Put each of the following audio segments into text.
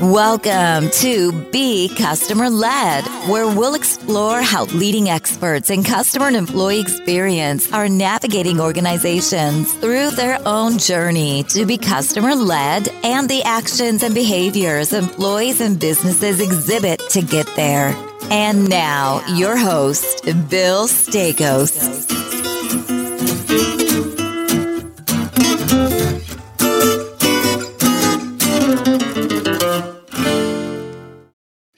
Welcome to Be Customer Led, where we'll explore how leading experts in customer and employee experience are navigating organizations through their own journey to be customer led and the actions and behaviors employees and businesses exhibit to get there. And now, your host, Bill Staikos.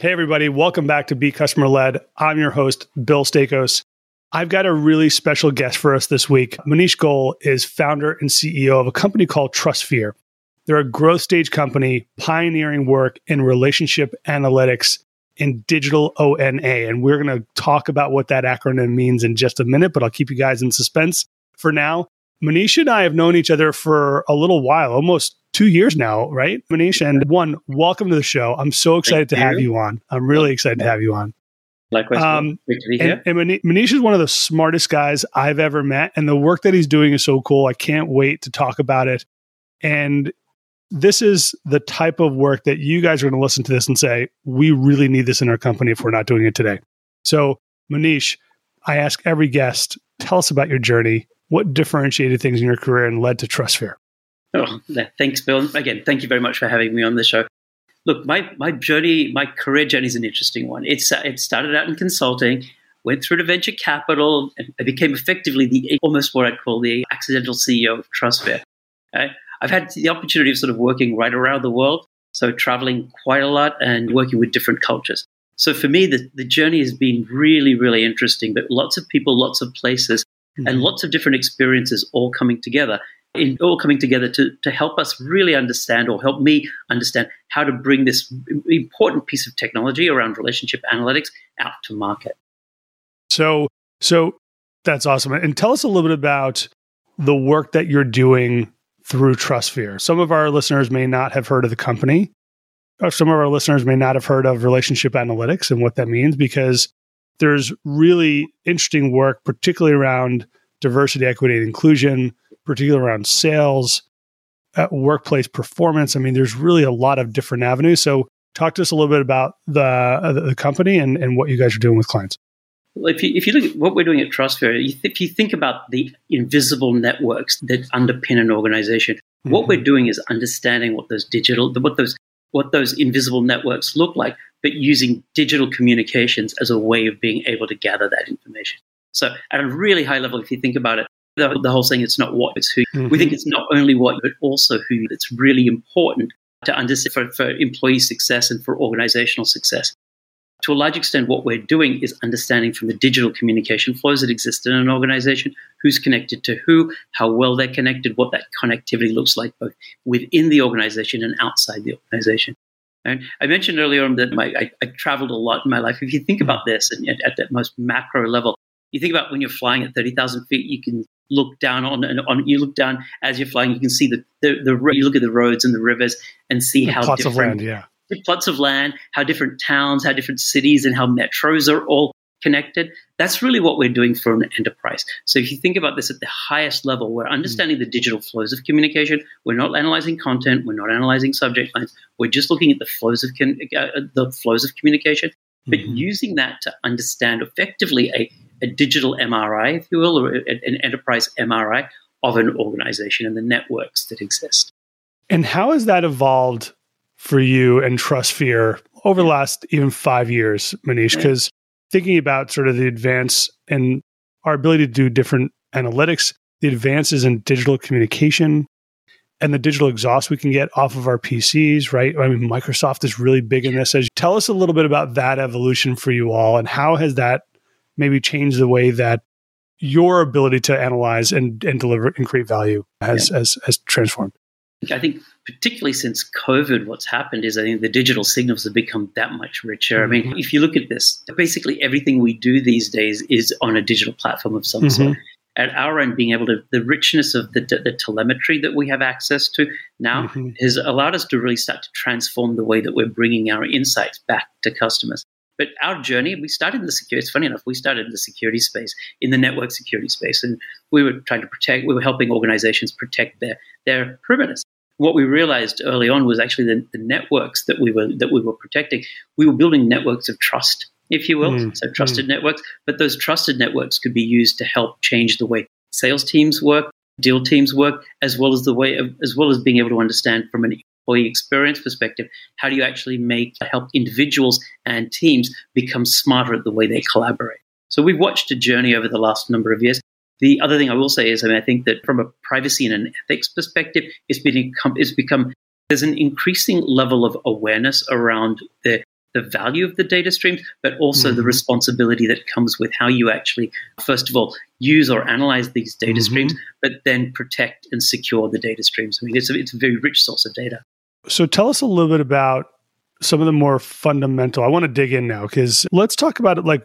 Hey, everybody, welcome back to Be Customer Led. I'm your host, Bill Staikos. I've got a really special guest for us this week. Manish Goel is founder and CEO of a company called TrustSphere. They're a growth stage company pioneering work in relationship analytics in digital ONA. And we're going to talk about what that acronym means in just a minute, but I'll keep you guys in suspense. For now, Manish and I have known each other for a little while, almost two years now, right, Manish? And one, welcome to the show. I'm so excited Thank to you. have you on. I'm really excited to have you on. Likewise, um, great to be here. And, and Manish is one of the smartest guys I've ever met, and the work that he's doing is so cool. I can't wait to talk about it. And this is the type of work that you guys are going to listen to this and say, we really need this in our company if we're not doing it today. So, Manish, I ask every guest, tell us about your journey. What differentiated things in your career and led to TrustSphere? Oh, thanks, Bill. Again, thank you very much for having me on the show. Look, my, my journey, my career journey is an interesting one. It's, uh, it started out in consulting, went through to venture capital, and I became effectively the almost what I'd call the accidental CEO of TrustSphere. Okay? I've had the opportunity of sort of working right around the world, so traveling quite a lot and working with different cultures. So for me, the, the journey has been really, really interesting, but lots of people, lots of places, mm-hmm. and lots of different experiences all coming together in all coming together to, to help us really understand or help me understand how to bring this important piece of technology around relationship analytics out to market. So, so that's awesome. And tell us a little bit about the work that you're doing through TrustSphere. Some of our listeners may not have heard of the company. Or some of our listeners may not have heard of relationship analytics and what that means because there's really interesting work, particularly around diversity, equity, and inclusion, particularly around sales, uh, workplace performance. I mean, there's really a lot of different avenues. So, talk to us a little bit about the uh, the company and, and what you guys are doing with clients. Well, if you, if you look at what we're doing at th- if you think about the invisible networks that underpin an organization, mm-hmm. what we're doing is understanding what those digital, what those what those invisible networks look like, but using digital communications as a way of being able to gather that information. So, at a really high level, if you think about it, the, the whole thing, it's not what, it's who. Mm-hmm. We think it's not only what, but also who. It's really important to understand for, for employee success and for organizational success. To a large extent, what we're doing is understanding from the digital communication flows that exist in an organization who's connected to who, how well they're connected, what that connectivity looks like both within the organization and outside the organization. And I mentioned earlier on that my, I, I, traveled a lot in my life. If you think about this and at, at that most macro level, you think about when you're flying at 30,000 feet, you can look down on, on you look down as you're flying, you can see the, the, the you look at the roads and the rivers and see the how plots different of land, yeah. Plots of land, how different towns, how different cities and how metros are all connected. That's really what we're doing for an enterprise. So if you think about this at the highest level, we're understanding the digital flows of communication. We're not analyzing content. We're not analyzing subject lines. We're just looking at the flows of con- uh, the flows of communication, but mm-hmm. using that to understand effectively a a digital MRI, if you will, or an enterprise MRI of an organization and the networks that exist. And how has that evolved for you and TrustSphere over the last even five years, Manish? Because thinking about sort of the advance and our ability to do different analytics, the advances in digital communication, and the digital exhaust we can get off of our PCs, right? I mean, Microsoft is really big in this. As tell us a little bit about that evolution for you all, and how has that maybe changed the way that your ability to analyze and, and deliver and create value has, yeah. has, has transformed? I think particularly since COVID, what's happened is I think the digital signals have become that much richer. Mm-hmm. I mean, mm-hmm. if you look at this, basically everything we do these days is on a digital platform of some mm-hmm. sort. At our end, being able to, the richness of the, the telemetry that we have access to now mm-hmm. has allowed us to really start to transform the way that we're bringing our insights back to customers. But our journey, we started in the security. It's funny enough, we started in the security space, in the network security space, and we were trying to protect. We were helping organizations protect their their perimeters. What we realized early on was actually the, the networks that we were that we were protecting. We were building networks of trust, if you will, mm. so trusted mm. networks. But those trusted networks could be used to help change the way sales teams work, deal teams work, as well as the way of, as well as being able to understand from an employee experience perspective, how do you actually make help individuals and teams become smarter at the way they collaborate. So we've watched a journey over the last number of years. The other thing I will say is, I mean, I think that from a privacy and an ethics perspective, it's become, it's become there's an increasing level of awareness around the the value of the data streams, but also mm-hmm. the responsibility that comes with how you actually, first of all, use or analyze these data mm-hmm. streams, but then protect and secure the data streams. I mean, it's a, it's a very rich source of data. So tell us a little bit about some of the more fundamental. I want to dig in now because let's talk about it like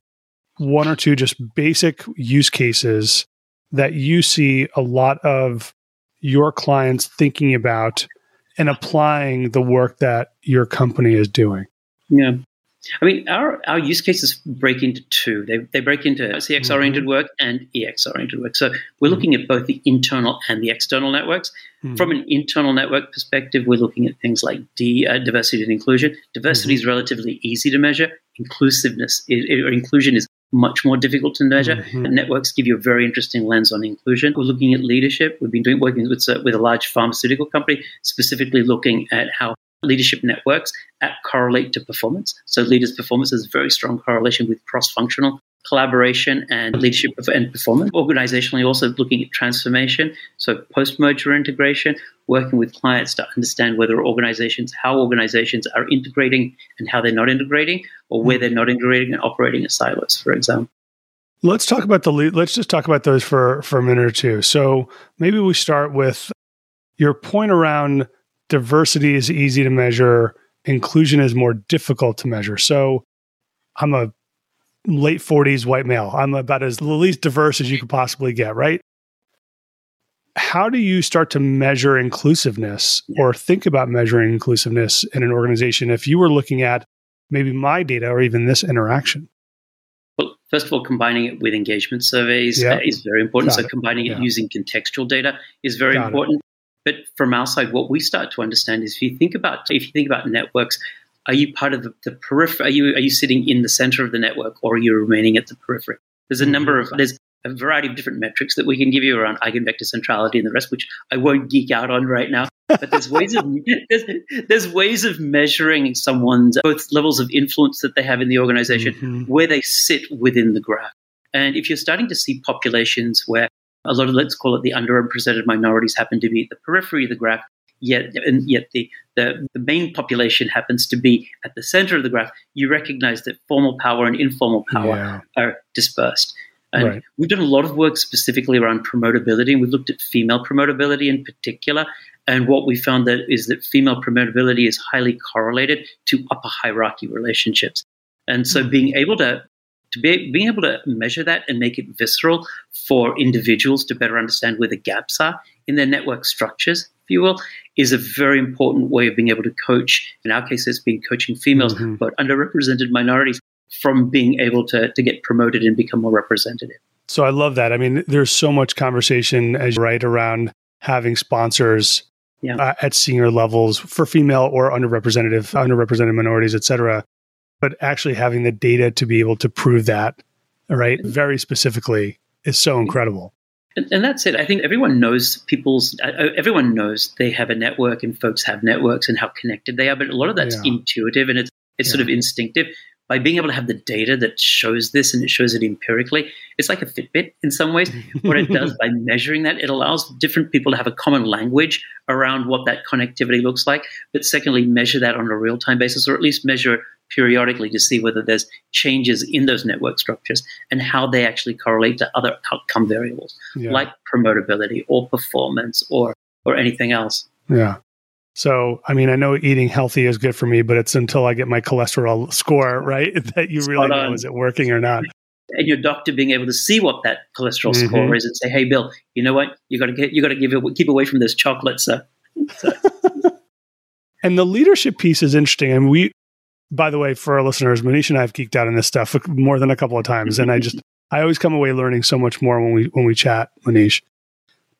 one or two just basic use cases that you see a lot of your clients thinking about and applying the work that your company is doing? Yeah. I mean, our, our use cases break into two. They, they break into CX oriented mm-hmm. work and EX oriented work. So we're mm-hmm. looking at both the internal and the external networks. Mm-hmm. From an internal network perspective, we're looking at things like D, uh, diversity and inclusion. Diversity is mm-hmm. relatively easy to measure. Inclusiveness is, or inclusion is much more difficult to measure. Mm-hmm. Networks give you a very interesting lens on inclusion. We're looking at leadership. We've been doing working with, uh, with a large pharmaceutical company, specifically looking at how leadership networks correlate to performance. So leaders' performance has a very strong correlation with cross-functional collaboration and leadership and performance. Organizationally, also looking at transformation, so post-merger integration, working with clients to understand whether organizations, how organizations are integrating and how they're not integrating, or where they're not integrating and operating as silos, for example. Let's talk about the lead. Let's just talk about those for for a minute or two. So maybe we start with your point around diversity is easy to measure, inclusion is more difficult to measure. So I'm a late 40s white male. I'm about as the least diverse as you could possibly get, right? How do you start to measure inclusiveness or think about measuring inclusiveness in an organization if you were looking at maybe my data or even this interaction? Well, first of all, combining it with engagement surveys yeah. is very important. Got so, it. combining it using contextual data is very Got important. It. But from our side, what we start to understand is if you think about if you think about networks, are you part of the, the periphery? Are you are you sitting in the center of the network, or are you remaining at the periphery? There's a number of there's a variety of different metrics that we can give you around eigenvector centrality and the rest, which I won't geek out on right now. But there's ways of there's, there's ways of measuring someone's both levels of influence that they have in the organization, mm-hmm. where they sit within the graph. And if you're starting to see populations where a lot of let's call it the underrepresented minorities happen to be at the periphery of the graph yet and yet the, the, the main population happens to be at the center of the graph you recognize that formal power and informal power yeah. are dispersed and right. we've done a lot of work specifically around promotability and we've looked at female promotability in particular and what we found that is that female promotability is highly correlated to upper hierarchy relationships and so mm-hmm. being able to to be being able to measure that and make it visceral for individuals to better understand where the gaps are in their network structures, you will, is a very important way of being able to coach. In our case, it's been coaching females, mm-hmm. but underrepresented minorities from being able to, to get promoted and become more representative. So I love that. I mean, there's so much conversation as right around having sponsors yeah. uh, at senior levels for female or underrepresented underrepresented minorities, et cetera but actually having the data to be able to prove that, right, very specifically is so incredible. And, and that's it. I think everyone knows people's, uh, uh, everyone knows they have a network and folks have networks and how connected they are, but a lot of that's yeah. intuitive and it's, it's yeah. sort of instinctive by being able to have the data that shows this and it shows it empirically, it's like a Fitbit in some ways. what it does by measuring that, it allows different people to have a common language around what that connectivity looks like. But secondly, measure that on a real time basis, or at least measure it periodically to see whether there's changes in those network structures and how they actually correlate to other outcome variables yeah. like promotability or performance or or anything else. Yeah. So, I mean, I know eating healthy is good for me, but it's until I get my cholesterol score right that you really know is it working or not. And your doctor being able to see what that cholesterol mm-hmm. score is and say, "Hey, Bill, you know what? You got to get you got to give it, keep away from those chocolates." So. and the leadership piece is interesting, and we, by the way, for our listeners, Manish and I have geeked out on this stuff more than a couple of times, and I just I always come away learning so much more when we when we chat, Manish.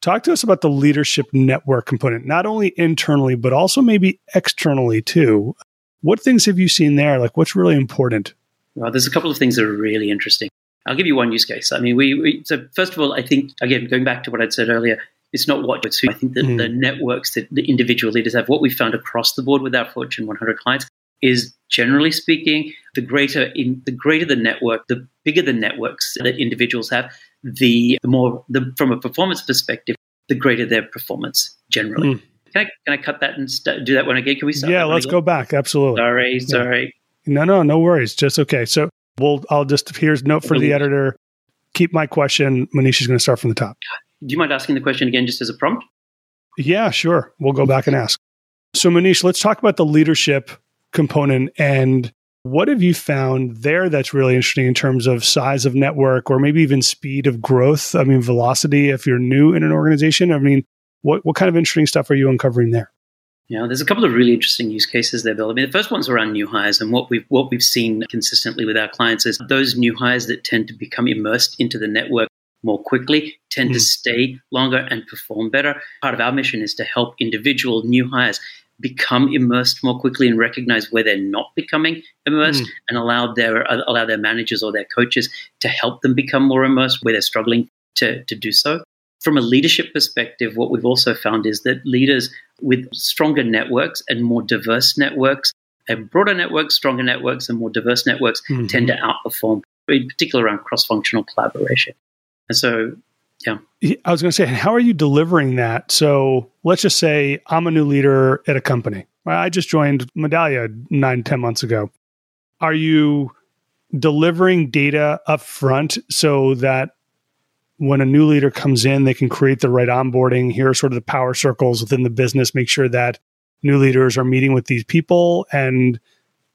Talk to us about the leadership network component, not only internally, but also maybe externally too. What things have you seen there? Like, what's really important? Well, there's a couple of things that are really interesting. I'll give you one use case. I mean, we, we so first of all, I think again going back to what I'd said earlier, it's not what it's who. I think that mm. the networks that the individual leaders have, what we found across the board with our Fortune 100 clients, is generally speaking, the greater in the greater the network, the bigger the networks that individuals have, the, more the from a performance perspective, the greater their performance generally. Mm. Can I can I cut that and st- do that one again? Can we start? Yeah, let's go back. Absolutely. Sorry, sorry. Yeah. No, no, no worries. Just okay. So we'll I'll just here's note for the editor. Keep my question. Manish is going to start from the top. Do you mind asking the question again, just as a prompt? Yeah, sure. We'll go back and ask. So Manish, let's talk about the leadership component and what have you found there that's really interesting in terms of size of network or maybe even speed of growth? I mean, velocity if you're new in an organization. I mean, what, what kind of interesting stuff are you uncovering there? Yeah, there's a couple of really interesting use cases there, Bill. I mean, the first one's around new hires, and what we've what we've seen consistently with our clients is those new hires that tend to become immersed into the network more quickly tend mm. to stay longer and perform better. Part of our mission is to help individual new hires become immersed more quickly and recognize where they're not becoming immersed mm. and allow their uh, allow their managers or their coaches to help them become more immersed where they're struggling to, to do so. From a leadership perspective, what we've also found is that leaders with stronger networks and more diverse networks, and broader networks, stronger networks, and more diverse networks mm-hmm. tend to outperform, in particular around cross functional collaboration. And so yeah. I was going to say, how are you delivering that? So let's just say I'm a new leader at a company. I just joined Medallia nine, ten months ago. Are you delivering data up front so that when a new leader comes in, they can create the right onboarding? Here are sort of the power circles within the business, make sure that new leaders are meeting with these people and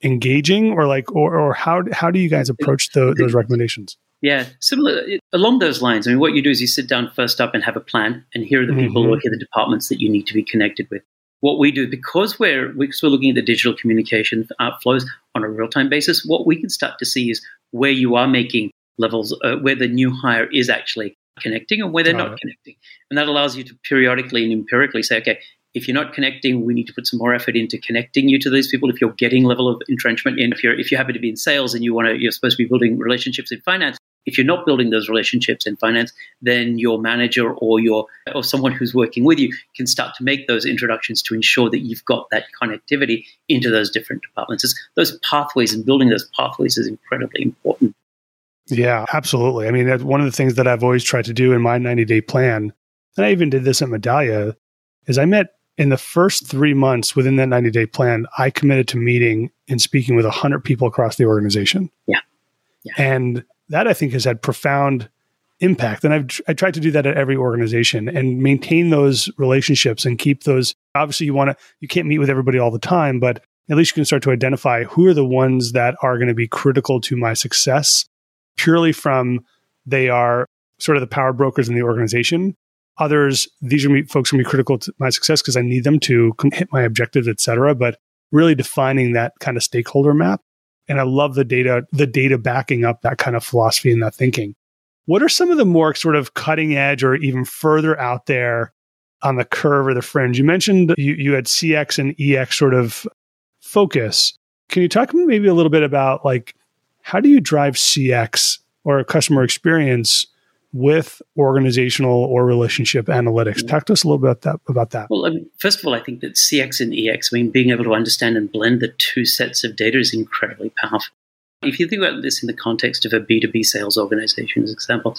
engaging or like or, or how how do you guys approach the, those recommendations yeah, similar along those lines. I mean, what you do is you sit down first up and have a plan, and here are the people mm-hmm. or here are the departments that you need to be connected with. What we do, because we're because we're looking at the digital communication flows on a real time basis, what we can start to see is where you are making levels, uh, where the new hire is actually connecting and where they're Got not it. connecting, and that allows you to periodically and empirically say, okay, if you're not connecting, we need to put some more effort into connecting you to these people. If you're getting level of entrenchment in, if you're if you happen to be in sales and you want to, you're supposed to be building relationships in finance, if you're not building those relationships in finance, then your manager or your or someone who's working with you can start to make those introductions to ensure that you've got that connectivity into those different departments. It's those pathways and building those pathways is incredibly important. Yeah, absolutely. I mean, that's one of the things that I've always tried to do in my 90 day plan, and I even did this at Medallia, is I met in the first three months within that 90 day plan, I committed to meeting and speaking with 100 people across the organization. Yeah. yeah. And that I think has had profound impact. And I've I tried to do that at every organization and maintain those relationships and keep those. Obviously, you want to you can't meet with everybody all the time, but at least you can start to identify who are the ones that are going to be critical to my success purely from they are sort of the power brokers in the organization. Others, these are folks going to be critical to my success because I need them to hit my objectives, et cetera. But really defining that kind of stakeholder map and I love the data, the data backing up that kind of philosophy and that thinking. What are some of the more sort of cutting edge or even further out there on the curve or the fringe? You mentioned you, you had CX and EX sort of focus. Can you talk maybe a little bit about like how do you drive CX or customer experience with organizational or relationship analytics. Talk to us a little bit about that. About that. Well, I mean, first of all, I think that CX and EX, I mean, being able to understand and blend the two sets of data is incredibly powerful. If you think about this in the context of a B2B sales organization, as an example,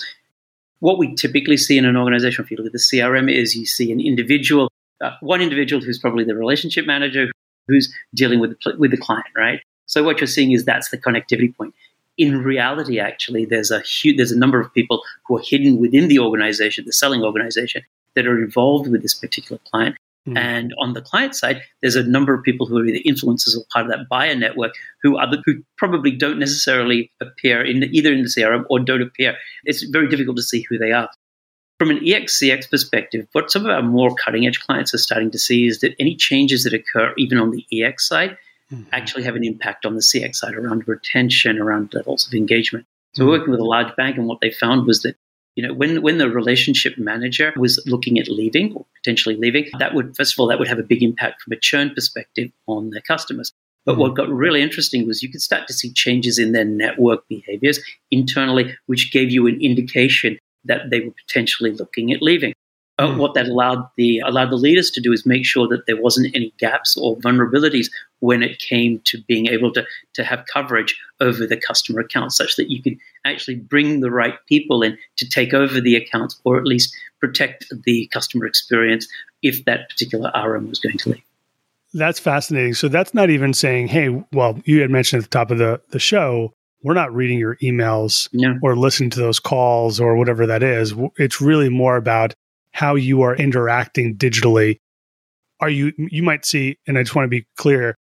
what we typically see in an organization, if you look at the CRM, is you see an individual, uh, one individual who's probably the relationship manager who's dealing with with the client, right? So what you're seeing is that's the connectivity point in reality, actually, there's a huge, there's a number of people who are hidden within the organization, the selling organization, that are involved with this particular client. Mm. And on the client side, there's a number of people who are either influencers or part of that buyer network who are the, who probably don't necessarily appear in the, either in the CRM or don't appear. It's very difficult to see who they are. From an EXCX perspective, what some of our more cutting edge clients are starting to see is that any changes that occur even on the EX side mm-hmm. actually have an impact on the CX side around retention, around levels of engagement. So mm-hmm. we're working with a large bank, and what they found was that You know, when when the relationship manager was looking at leaving or potentially leaving, that would first of all that would have a big impact from a churn perspective on their customers. But what got really interesting was you could start to see changes in their network behaviors internally, which gave you an indication that they were potentially looking at leaving. Uh, mm. What that allowed the allowed the leaders to do is make sure that there wasn't any gaps or vulnerabilities when it came to being able to to have coverage over the customer accounts, such that you could actually bring the right people in to take over the accounts, or at least protect the customer experience if that particular RM was going to leave. That's fascinating. So that's not even saying, hey, well, you had mentioned at the top of the, the show, we're not reading your emails no. or listening to those calls or whatever that is. It's really more about how you are interacting digitally. Are you, you might see, and I just want to be clear,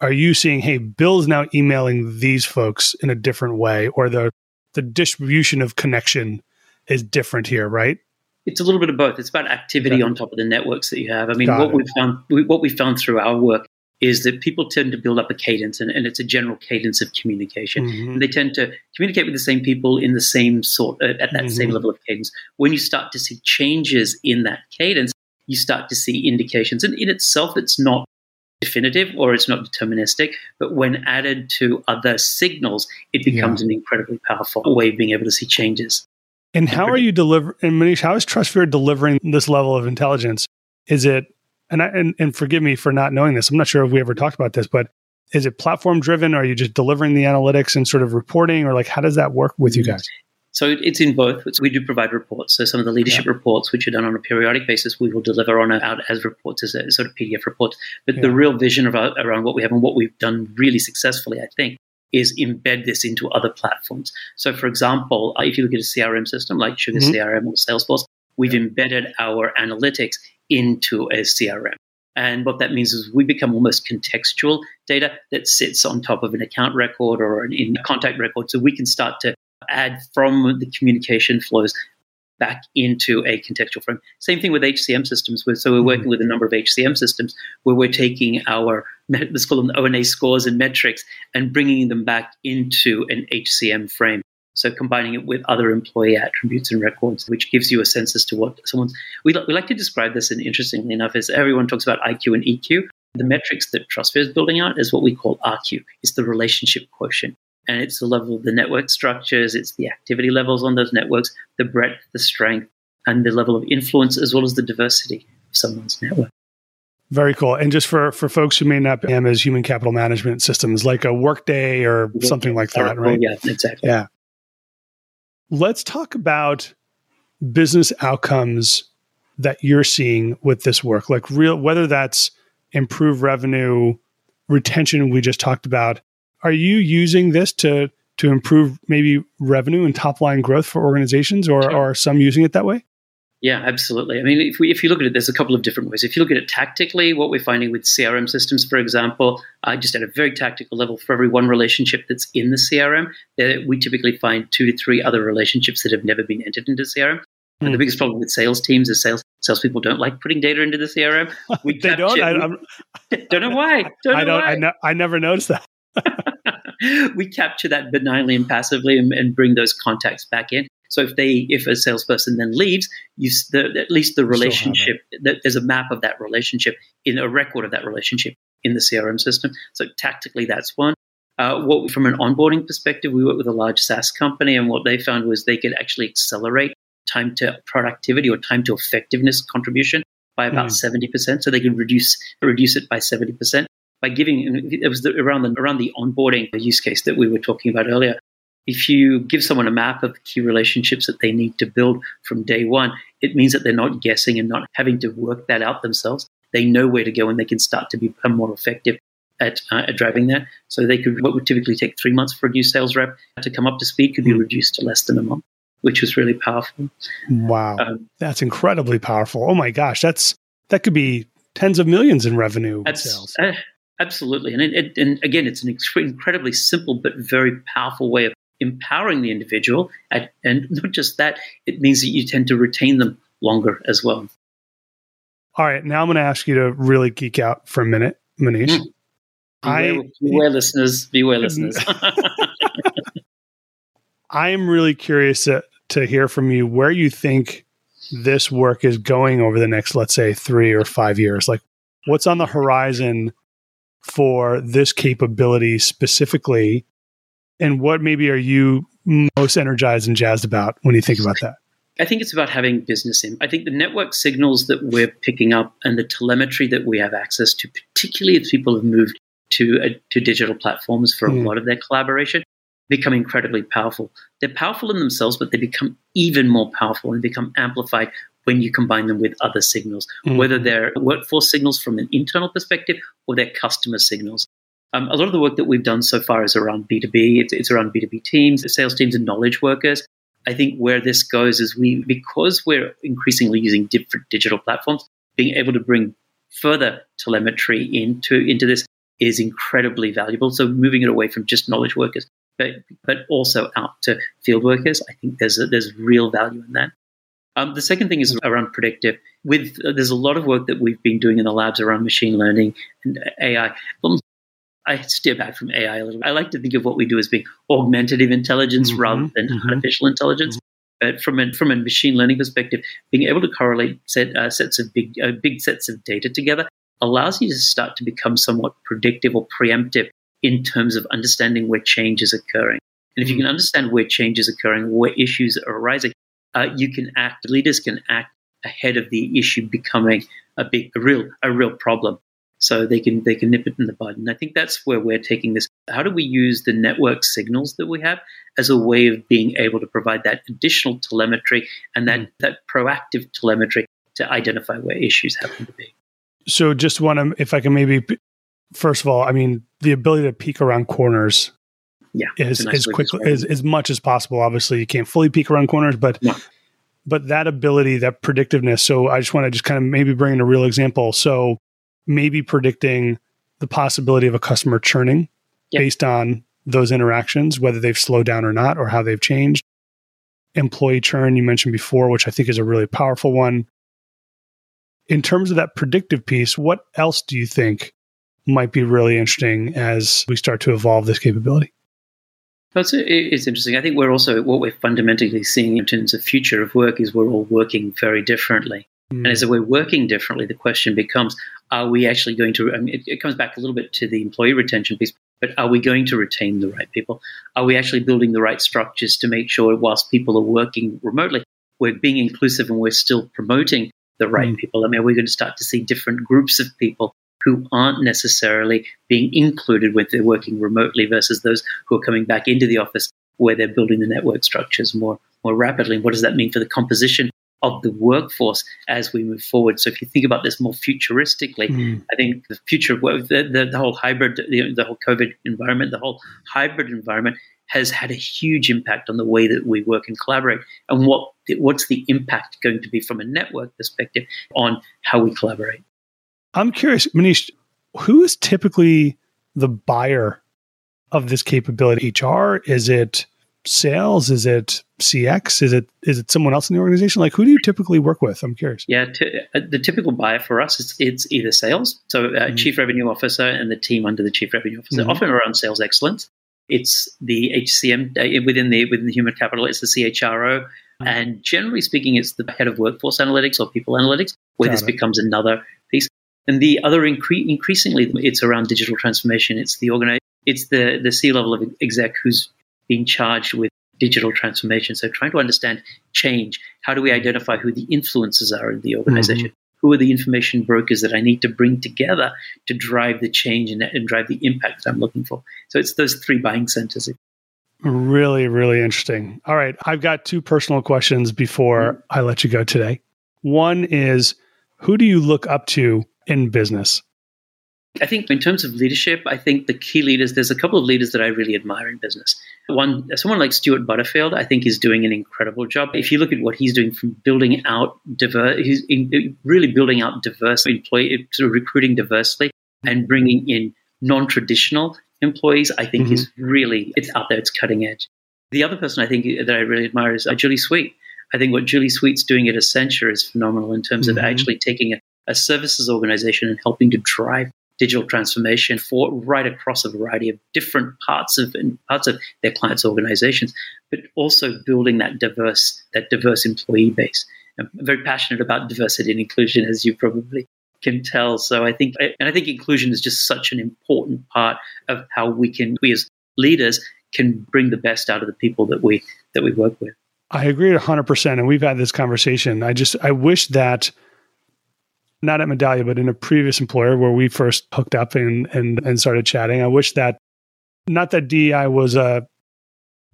are you seeing, hey, Bill's now emailing these folks in a different way or the, the distribution of connection is different here, right? It's a little bit of both. It's about activity okay. on top of the networks that you have. I mean, Got what it. we've found, what we've found through our work is that people tend to build up a cadence, and, and it's a general cadence of communication. Mm-hmm. they tend to communicate with the same people in the same sort uh, at that mm-hmm. same level of cadence. When you start to see changes in that cadence, you start to see indications. And in itself, it's not definitive or it's not deterministic, but when added to other signals, it becomes yeah. an incredibly powerful way of being able to see changes. And how are you delivering? And Manish, how is TrustSphere delivering this level of intelligence? Is it and I, and and forgive me for not knowing this. I'm not sure if we ever talked about this, but is it platform driven? Or are you just delivering the analytics and sort of reporting, or like how does that work with you guys? So it's in both. We do provide reports. So some of the leadership yeah. reports, which are done on a periodic basis, we will deliver on out as reports, as a sort of PDF reports. But yeah. the real vision of our, around what we have and what we've done really successfully, I think, is embed this into other platforms. So, for example, uh, if you look at a CRM system like Sugar mm-hmm. CRM or Salesforce, we've embedded our analytics into a CRM. And what that means is we become almost contextual data that sits on top of an account record or an in contact record. So we can start to add from the communication flows back into a contextual frame. Same thing with HCM systems. So we're working mm-hmm. with a number of HCM systems where we're taking our let's call them ONA scores and metrics and bringing them back into an HCM frame. So combining it with other employee attributes and records, which gives you a sense as to what someone's. We, we like to describe this, and interestingly enough, as everyone talks about IQ and EQ, the metrics that TrustSphere is building out is what we call RQ. It's the relationship quotient. And it's the level of the network structures, it's the activity levels on those networks, the breadth, the strength, and the level of influence, as well as the diversity of someone's network. Very cool. And just for, for folks who may not be as human capital management systems, like a workday or something like that, right? Yeah, exactly. Yeah. Let's talk about business outcomes that you're seeing with this work, like real, whether that's improved revenue, retention we just talked about. Are you using this to to improve maybe revenue and top line growth for organizations, or sure. are some using it that way? Yeah, absolutely. I mean, if, we, if you look at it, there's a couple of different ways. If you look at it tactically, what we're finding with CRM systems, for example, uh, just at a very tactical level, for every one relationship that's in the CRM, we typically find two to three other relationships that have never been entered into CRM. Mm. And the hmm. biggest problem with sales teams is sales salespeople don't like putting data into the CRM. We they don't. I, don't know why. Don't know I don't. Why. I, ne- I never noticed that. we capture that benignly and passively and, and bring those contacts back in. So if they, if a salesperson then leaves, you the, at least the relationship, there's a map of that relationship in a record of that relationship in the CRM system. So tactically, that's one. Uh, what from an onboarding perspective, we work with a large SaaS company, and what they found was they could actually accelerate time to productivity or time to effectiveness contribution by about hmm. seventy mm. percent. So they could reduce reduce it by seventy percent by giving. It was the, around the around the onboarding use case that we were talking about earlier if you give someone a map of the key relationships that they need to build from day one, it means that they're not guessing and not having to work that out themselves. They know where to go and they can start to become more effective at, uh, at driving that. So they could, what would typically take three months for a new sales rep to come up to speed could be hmm. reduced to less than a month, which was really powerful. Wow. Um, that's incredibly powerful. Oh my gosh. That's, that could be tens of millions in revenue sales. Uh, absolutely. And, it, it, and again, it's an incredibly simple but very powerful way of empowering the individual. At, and not just that, it means that you tend to retain them longer as well. All right. Now I'm going to ask you to really geek out for a minute, Manish. Mm. Beware, I, beware listeners, beware listeners. I am really curious to, to hear from you where you think this work is going over the next, let's say, three or five years. Like, what's on the horizon for this capability specifically? And what maybe are you most energized and jazzed about when you think about that? I think it's about having business in. I think the network signals that we're picking up and the telemetry that we have access to, particularly as people have moved to uh, to digital platforms for mm. a lot of their collaboration, become incredibly powerful. They're powerful in themselves, but they become even more powerful and become amplified when you combine them with other signals, mm. whether they're workforce signals from an internal perspective or they're customer signals. Um, a lot of the work that we've done so far is around B2B. It's, it's around B2B teams, sales teams, and knowledge workers. I think where this goes is we, because we're increasingly using different digital platforms, being able to bring further telemetry into, into this is incredibly valuable. So moving it away from just knowledge workers, but, but also out to field workers, I think there's, a, there's real value in that. Um, the second thing is around predictive. With uh, there's a lot of work that we've been doing in the labs around machine learning and AI. I steer back from AI a little bit. I like to think of what we do as being augmentative intelligence mm-hmm, rather than mm-hmm. artificial intelligence. Mm-hmm. But from a, from a machine learning perspective, being able to correlate set, uh, sets of big uh, big sets of data together allows you to start to become somewhat predictive or preemptive in terms of understanding where change is occurring. And if you mm-hmm. can understand where change is occurring, where issues are arising, uh, you can act. Leaders can act ahead of the issue becoming a big, a real, a real problem so they can they can nip it in the bud. And I think that's where we're taking this. How do we use the network signals that we have as a way of being able to provide that additional telemetry and that, mm. that proactive telemetry to identify where issues happen to be? So just want to, if I can maybe, first of all, I mean, the ability to peek around corners yeah, as, nice as quickly as, as much as possible. Obviously, you can't fully peek around corners, but no. but that ability, that predictiveness. So I just want to just kind of maybe bring in a real example. So maybe predicting the possibility of a customer churning yep. based on those interactions, whether they've slowed down or not, or how they've changed. Employee churn, you mentioned before, which I think is a really powerful one. In terms of that predictive piece, what else do you think might be really interesting as we start to evolve this capability? That's it's interesting. I think we're also what we're fundamentally seeing in terms of future of work is we're all working very differently. Mm. And as we're working differently, the question becomes: Are we actually going to? I mean, it, it comes back a little bit to the employee retention piece. But are we going to retain the right people? Are we actually building the right structures to make sure, whilst people are working remotely, we're being inclusive and we're still promoting the right mm. people? I mean, are we're going to start to see different groups of people who aren't necessarily being included when they're working remotely versus those who are coming back into the office where they're building the network structures more more rapidly. What does that mean for the composition of the workforce as we move forward. So if you think about this more futuristically, mm. I think the future of work, the, the, the whole hybrid, the, the whole COVID environment, the whole hybrid environment has had a huge impact on the way that we work and collaborate. And what what's the impact going to be from a network perspective on how we collaborate? I'm curious, Manish, who is typically the buyer of this capability? HR? Is it sales? Is it CX? Is it is it someone else in the organization? Like who do you typically work with? I'm curious. Yeah, t- uh, the typical buyer for us is it's either sales, so uh, mm-hmm. chief revenue officer and the team under the chief revenue officer, mm-hmm. often around sales excellence. It's the HCM uh, within the within the human capital. It's the CHRO, mm-hmm. and generally speaking, it's the head of workforce analytics or people analytics, where Got this it. becomes another piece. And the other incre- increasingly, it's around digital transformation. It's the organi- It's the the C level of exec who's being charged with digital transformation. So trying to understand change. How do we identify who the influences are in the organization? Mm-hmm. Who are the information brokers that I need to bring together to drive the change and, and drive the impact that I'm looking for? So it's those three buying centers. Really, really interesting. All right. I've got two personal questions before mm-hmm. I let you go today. One is who do you look up to in business? I think in terms of leadership, I think the key leaders, there's a couple of leaders that I really admire in business. One, someone like Stuart Butterfield, I think is doing an incredible job. If you look at what he's doing from building out diverse, he's in, really building out diverse employee, sort of recruiting diversely and bringing in non-traditional employees, I think mm-hmm. is really, it's out there, it's cutting edge. The other person I think that I really admire is uh, Julie Sweet. I think what Julie Sweet's doing at Accenture is phenomenal in terms mm-hmm. of actually taking a, a services organization and helping to drive digital transformation for right across a variety of different parts of parts of their clients' organizations, but also building that diverse that diverse employee base. I'm very passionate about diversity and inclusion, as you probably can tell. So I think, and I think inclusion is just such an important part of how we can, we as leaders, can bring the best out of the people that we that we work with. I agree 100%. And we've had this conversation. I just, I wish that not at Medallia, but in a previous employer where we first hooked up and, and, and started chatting, I wish that not that DEI was a,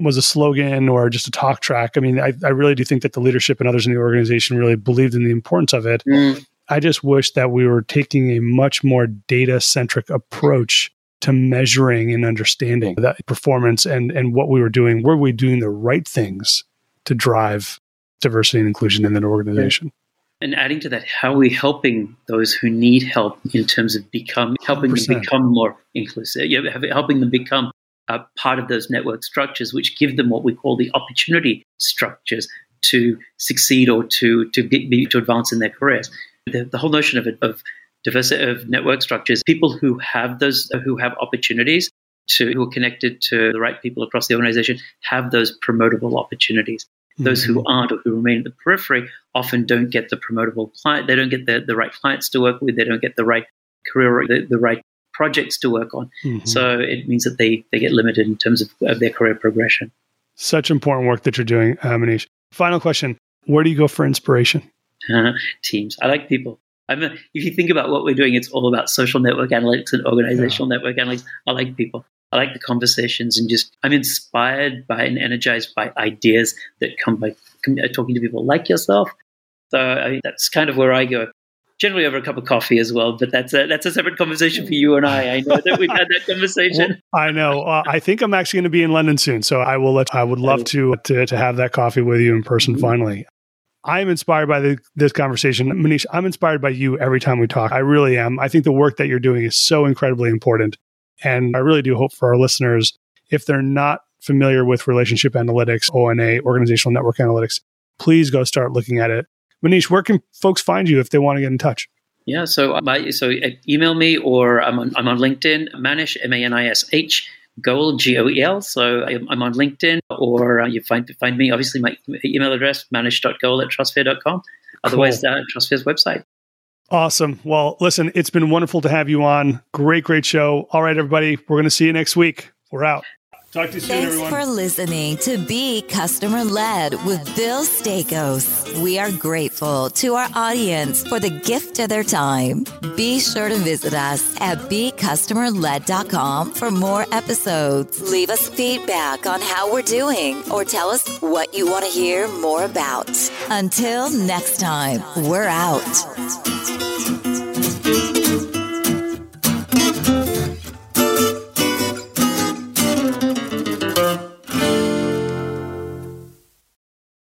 was a slogan or just a talk track. I mean, I, I really do think that the leadership and others in the organization really believed in the importance of it. Mm. I just wish that we were taking a much more data centric approach to measuring and understanding that performance and, and what we were doing. Were we doing the right things to drive diversity and inclusion in an organization? And adding to that, how are we helping those who need help in terms of become helping 100%. them become more inclusive, you know, helping them become a part of those network structures, which give them what we call the opportunity structures to succeed or to to be, to advance in their careers. The, the whole notion of of diversity of network structures, people who have those who have opportunities to who are connected to the right people across the organization have those promotable opportunities. Those who mm-hmm. aren't or who remain at the periphery often don't get the promotable client. They don't get the, the right clients to work with. They don't get the right career, the, the right projects to work on. Mm-hmm. So it means that they, they get limited in terms of, of their career progression. Such important work that you're doing, uh, Manish. Final question Where do you go for inspiration? teams. I like people. I'm a, if you think about what we're doing, it's all about social network analytics and organizational yeah. network analytics. I like people. I like the conversations and just I'm inspired by and energized by ideas that come by uh, talking to people like yourself. So I mean, that's kind of where I go. Generally over a cup of coffee as well, but that's a that's a separate conversation for you and I. I know that we've had that conversation. Well, I know. Uh, I think I'm actually going to be in London soon, so I will. Let, I would love to, to to have that coffee with you in person. Mm-hmm. Finally, I'm inspired by the, this conversation. Manish, I'm inspired by you every time we talk. I really am. I think the work that you're doing is so incredibly important. And I really do hope for our listeners, if they're not familiar with relationship analytics, ONA, organizational network analytics, please go start looking at it. Manish, where can folks find you if they want to get in touch? Yeah, so my, so uh, email me or I'm on, I'm on LinkedIn, Manish, M A N I S H, Goel, G O E L. So I'm on LinkedIn or uh, you find find me, obviously, my email address, manish.goel at trustsphere.com. Otherwise, cool. uh, TrustSphere's website. Awesome. Well, listen, it's been wonderful to have you on. Great, great show. All right, everybody, we're going to see you next week. We're out. Talk to you soon, Thanks everyone. for listening to Be Customer Led with Bill Staikos. We are grateful to our audience for the gift of their time. Be sure to visit us at becustomerled.com for more episodes. Leave us feedback on how we're doing or tell us what you want to hear more about. Until next time, we're out.